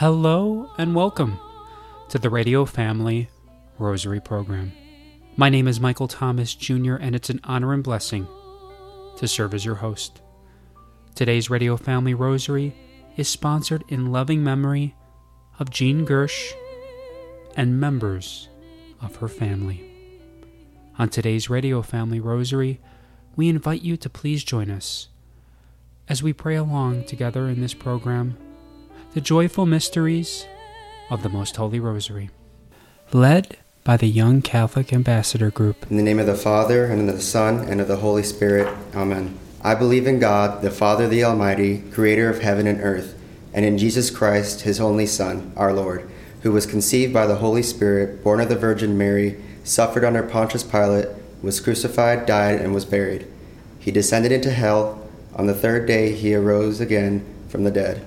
Hello and welcome to the Radio Family Rosary Program. My name is Michael Thomas Jr., and it's an honor and blessing to serve as your host. Today's Radio Family Rosary is sponsored in loving memory of Jean Gersh and members of her family. On today's Radio Family Rosary, we invite you to please join us as we pray along together in this program the joyful mysteries of the Most Holy Rosary. Led by the Young Catholic Ambassador Group. In the name of the Father, and of the Son, and of the Holy Spirit. Amen. I believe in God, the Father, the Almighty, creator of heaven and earth, and in Jesus Christ, his only Son, our Lord, who was conceived by the Holy Spirit, born of the Virgin Mary, suffered under Pontius Pilate, was crucified, died, and was buried. He descended into hell. On the third day, he arose again from the dead.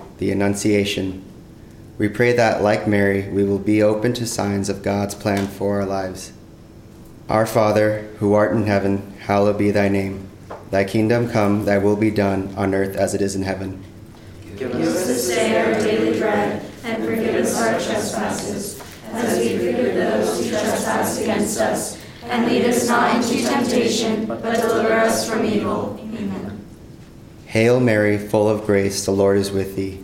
the Annunciation. We pray that, like Mary, we will be open to signs of God's plan for our lives. Our Father, who art in heaven, hallowed be thy name. Thy kingdom come, thy will be done, on earth as it is in heaven. Give us this day our daily bread, and forgive us our trespasses, as we forgive those who trespass against us. And lead us not into temptation, but deliver us from evil. Amen. Hail Mary, full of grace, the Lord is with thee.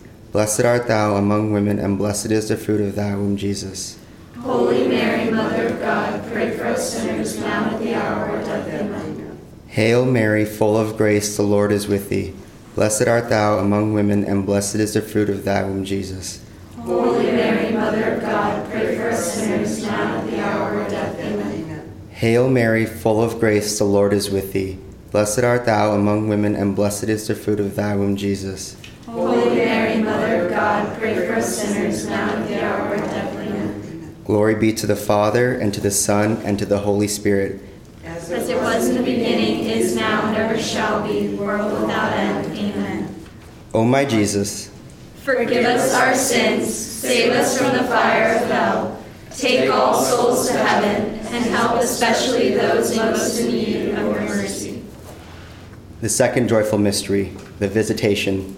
Blessed art thou among women, and blessed is the fruit of thy womb, Jesus. Holy Mary, Mother of God, pray for us sinners now and at the hour of our death. Amen. Hail Mary, full of grace, the Lord is with thee. Blessed art thou among women, and blessed is the fruit of thy womb, Jesus. Holy Mary, Mother of God, pray for us sinners now and at the hour of our death. Amen. Hail Mary, full of grace, the Lord is with thee. Blessed art thou among women, and blessed is the fruit of thy womb, Jesus. For us sinners now and the hour of death. Amen. Glory be to the Father, and to the Son, and to the Holy Spirit. As it was in the beginning, is now, and ever shall be, world without end. Amen. O my Jesus, Forgive us our sins, save us from the fire of hell. Take all souls to heaven, and help especially those most in need of your mercy. the second joyful mystery, the Visitation.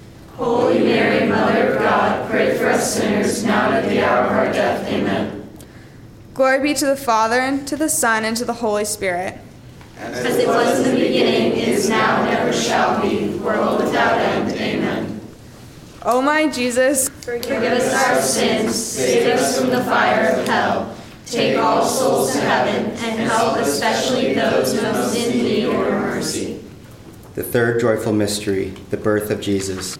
Holy Mary, Mother of God, pray for us sinners now and at the hour of our death. Amen. Glory be to the Father, and to the Son, and to the Holy Spirit. As it was in the beginning, is now, and ever shall be, world without end. Amen. O my Jesus, Forgive us our sins, save us from the fire of hell. Take all souls to heaven, and help especially those most in need of your mercy. The third joyful mystery, the birth of Jesus.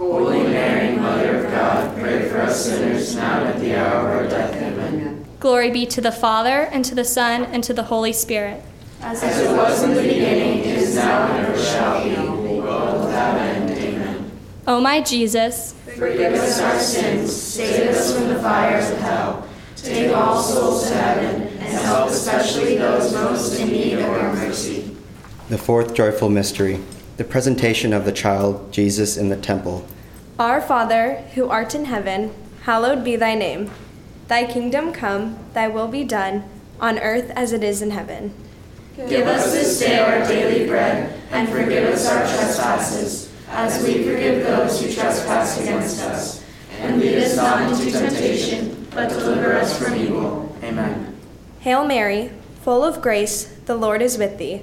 Holy Mary, Mother of God, pray for us sinners now and at the hour of our death. Amen. Glory be to the Father, and to the Son, and to the Holy Spirit. As it was in the beginning, is now, and ever shall be, world without end. Amen. O my Jesus, Forgive us our sins, save us from the fires of hell. Take all souls to heaven, and help especially those most in need of your mercy. The fourth joyful mystery, the presentation of the child Jesus in the temple. Our Father, who art in heaven, hallowed be thy name. Thy kingdom come, thy will be done, on earth as it is in heaven. Give us this day our daily bread, and forgive us our trespasses, as we forgive those who trespass against us. And lead us not into temptation, but deliver us from evil. Amen. Hail Mary, full of grace, the Lord is with thee.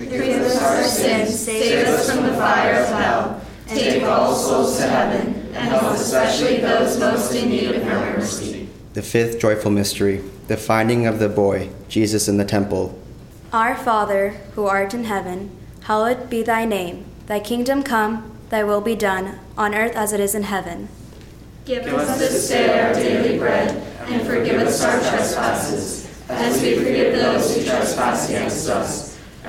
Forgive us our sins, save us from the fire of hell, and take all souls to heaven, and help especially those most in need of your mercy. The fifth joyful mystery, the finding of the boy, Jesus in the temple. Our Father, who art in heaven, hallowed be thy name. Thy kingdom come, thy will be done, on earth as it is in heaven. Give us this day our daily bread, and forgive us our trespasses, as we forgive those who trespass against us.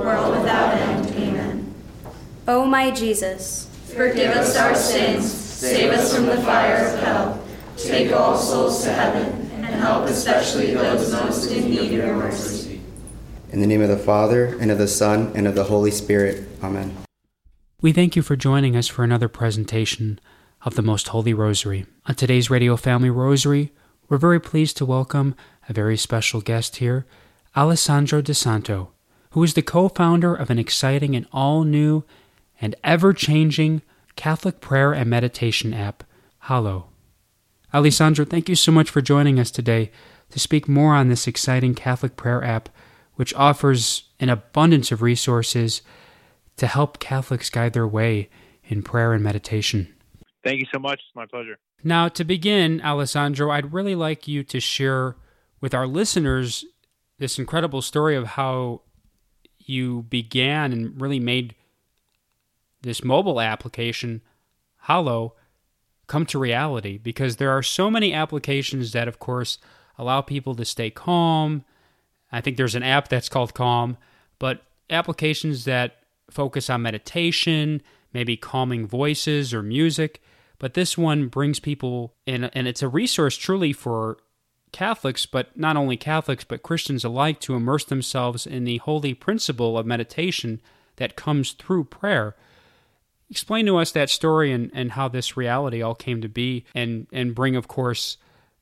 world without end. Amen. O my Jesus, Forgive us our sins, save us from the fire of hell, take all souls to heaven, and help especially those most in need of your mercy. In the name of the Father, and of the Son, and of the Holy Spirit. Amen. We thank you for joining us for another presentation of the Most Holy Rosary. On today's Radio Family Rosary, we're very pleased to welcome a very special guest here, Alessandro DiSanto, who is the co founder of an exciting and all new and ever changing Catholic prayer and meditation app, Hallow. Alessandro, thank you so much for joining us today to speak more on this exciting Catholic prayer app, which offers an abundance of resources to help Catholics guide their way in prayer and meditation. Thank you so much. It's my pleasure. Now, to begin, Alessandro, I'd really like you to share with our listeners this incredible story of how you began and really made this mobile application, Hallow, come to reality because there are so many applications that, of course, allow people to stay calm. I think there's an app that's called Calm, but applications that focus on meditation, maybe calming voices or music. But this one brings people in, and it's a resource truly for Catholics, but not only Catholics, but Christians alike to immerse themselves in the holy principle of meditation that comes through prayer. Explain to us that story and, and how this reality all came to be, and, and bring, of course,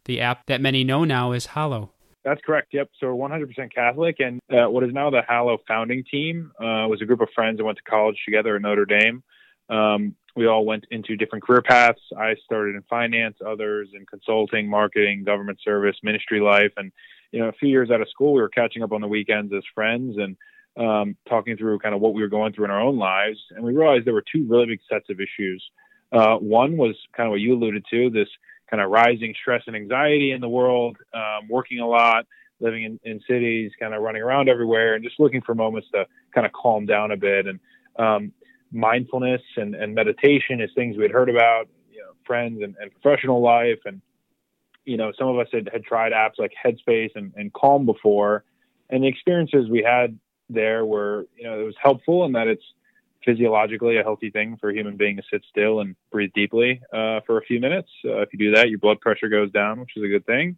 the app that many know now is Hallow. That's correct. Yep. So we're 100% Catholic, and uh, what is now the Hallow founding team uh, was a group of friends that went to college together at Notre Dame. Um, we all went into different career paths. I started in finance, others in consulting, marketing, government service, ministry life, and you know, a few years out of school, we were catching up on the weekends as friends and um, talking through kind of what we were going through in our own lives. And we realized there were two really big sets of issues. Uh, one was kind of what you alluded to, this kind of rising stress and anxiety in the world, um, working a lot, living in, in cities, kind of running around everywhere, and just looking for moments to kind of calm down a bit. And um, mindfulness and, and meditation is things we had heard about, you know, friends and, and professional life. And, you know, some of us had, had tried apps like Headspace and, and Calm before. And the experiences we had there were, you know, it was helpful in that it's physiologically a healthy thing for a human being to sit still and breathe deeply uh, for a few minutes. Uh, if you do that, your blood pressure goes down, which is a good thing.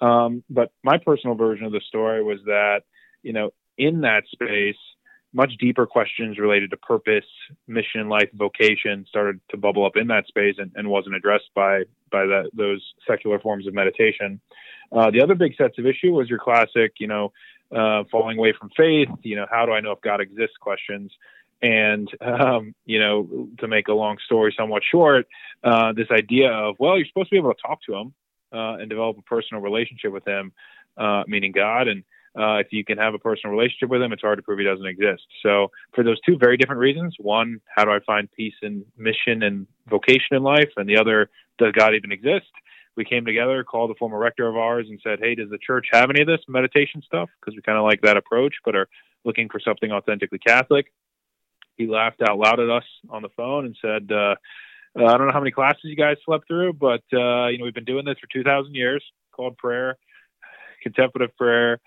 Um, but my personal version of the story was that, you know, in that space, much deeper questions related to purpose, mission, life, vocation started to bubble up in that space and, and wasn't addressed by by those secular forms of meditation. Uh, the other big sets of issue was your classic, you know, uh, falling away from faith. You know, how do I know if God exists? Questions. And um, you know, to make a long story somewhat short, uh, this idea of well, you're supposed to be able to talk to Him uh, and develop a personal relationship with Him, uh, meaning God, and uh, if you can have a personal relationship with him, it's hard to prove he doesn't exist. So, for those two very different reasons, one, how do I find peace and mission and vocation in life? And the other, does God even exist? We came together, called a former rector of ours, and said, Hey, does the church have any of this meditation stuff? Because we kind of like that approach, but are looking for something authentically Catholic. He laughed out loud at us on the phone and said, uh, uh, I don't know how many classes you guys slept through, but uh, you know we've been doing this for 2,000 years, called prayer, contemplative prayer,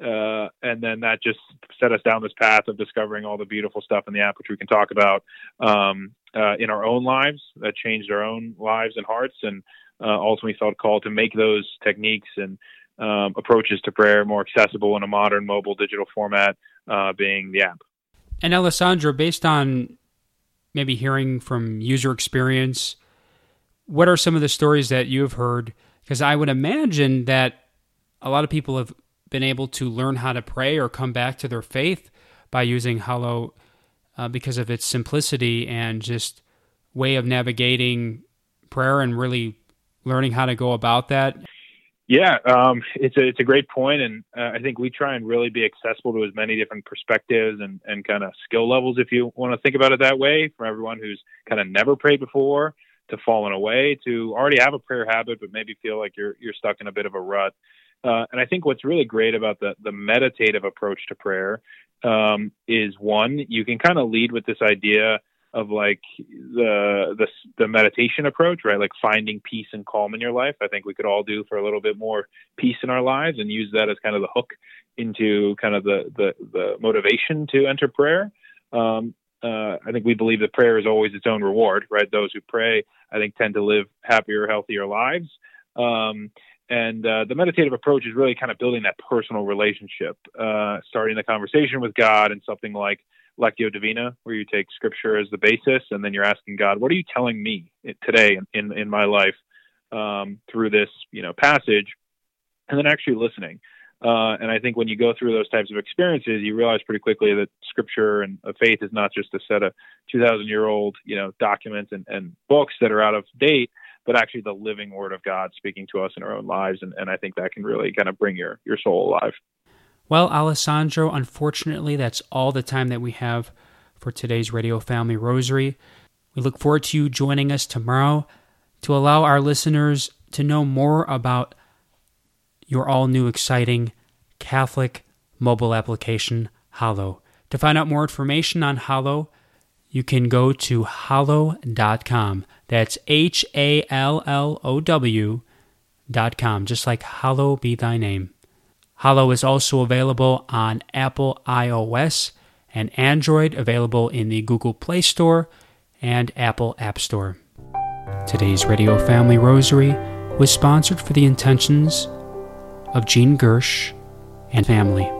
uh, and then that just set us down this path of discovering all the beautiful stuff in the app, which we can talk about um, uh, in our own lives. That changed our own lives and hearts, and uh, ultimately felt called to make those techniques and um, approaches to prayer more accessible in a modern mobile digital format, uh, being the app. And Alessandro, based on maybe hearing from user experience, what are some of the stories that you have heard? Because I would imagine that a lot of people have been able to learn how to pray or come back to their faith by using Hallow uh, because of its simplicity and just way of navigating prayer and really learning how to go about that. Yeah, um, it's a it's a great point, and uh, I think we try and really be accessible to as many different perspectives and and kind of skill levels, if you want to think about it that way, from everyone who's kind of never prayed before to fallen away to already have a prayer habit, but maybe feel like you're you're stuck in a bit of a rut. Uh, and I think what's really great about the the meditative approach to prayer um, is one you can kind of lead with this idea of like the the the meditation approach, right? Like finding peace and calm in your life. I think we could all do for a little bit more peace in our lives and use that as kind of the hook into kind of the the, the motivation to enter prayer. Um, uh, I think we believe that prayer is always its own reward, right? Those who pray, I think, tend to live happier, healthier lives. Um, and uh, the meditative approach is really kind of building that personal relationship, uh, starting the conversation with God and something like Lectio Divina, where you take Scripture as the basis, and then you're asking God, "What are you telling me today in in my life um, through this you know passage?" And then actually listening. Uh, and I think when you go through those types of experiences, you realize pretty quickly that Scripture and faith is not just a set of 2,000 year old you know documents and, and books that are out of date, but actually the living Word of God speaking to us in our own lives. And, and I think that can really kind of bring your your soul alive. Well, Alessandro, unfortunately, that's all the time that we have for today's Radio Family Rosary. We look forward to you joining us tomorrow to allow our listeners to know more about your all new exciting Catholic mobile application, Hallow. To find out more information on Hallow, you can go to hallow.com. That's H A L L O W.com, just like Hallow be thy name. Hallow is also available on Apple iOS and Android, available in the Google Play Store and Apple App Store. Today's Radio Family Rosary was sponsored for the intentions of Jean Gersh and family.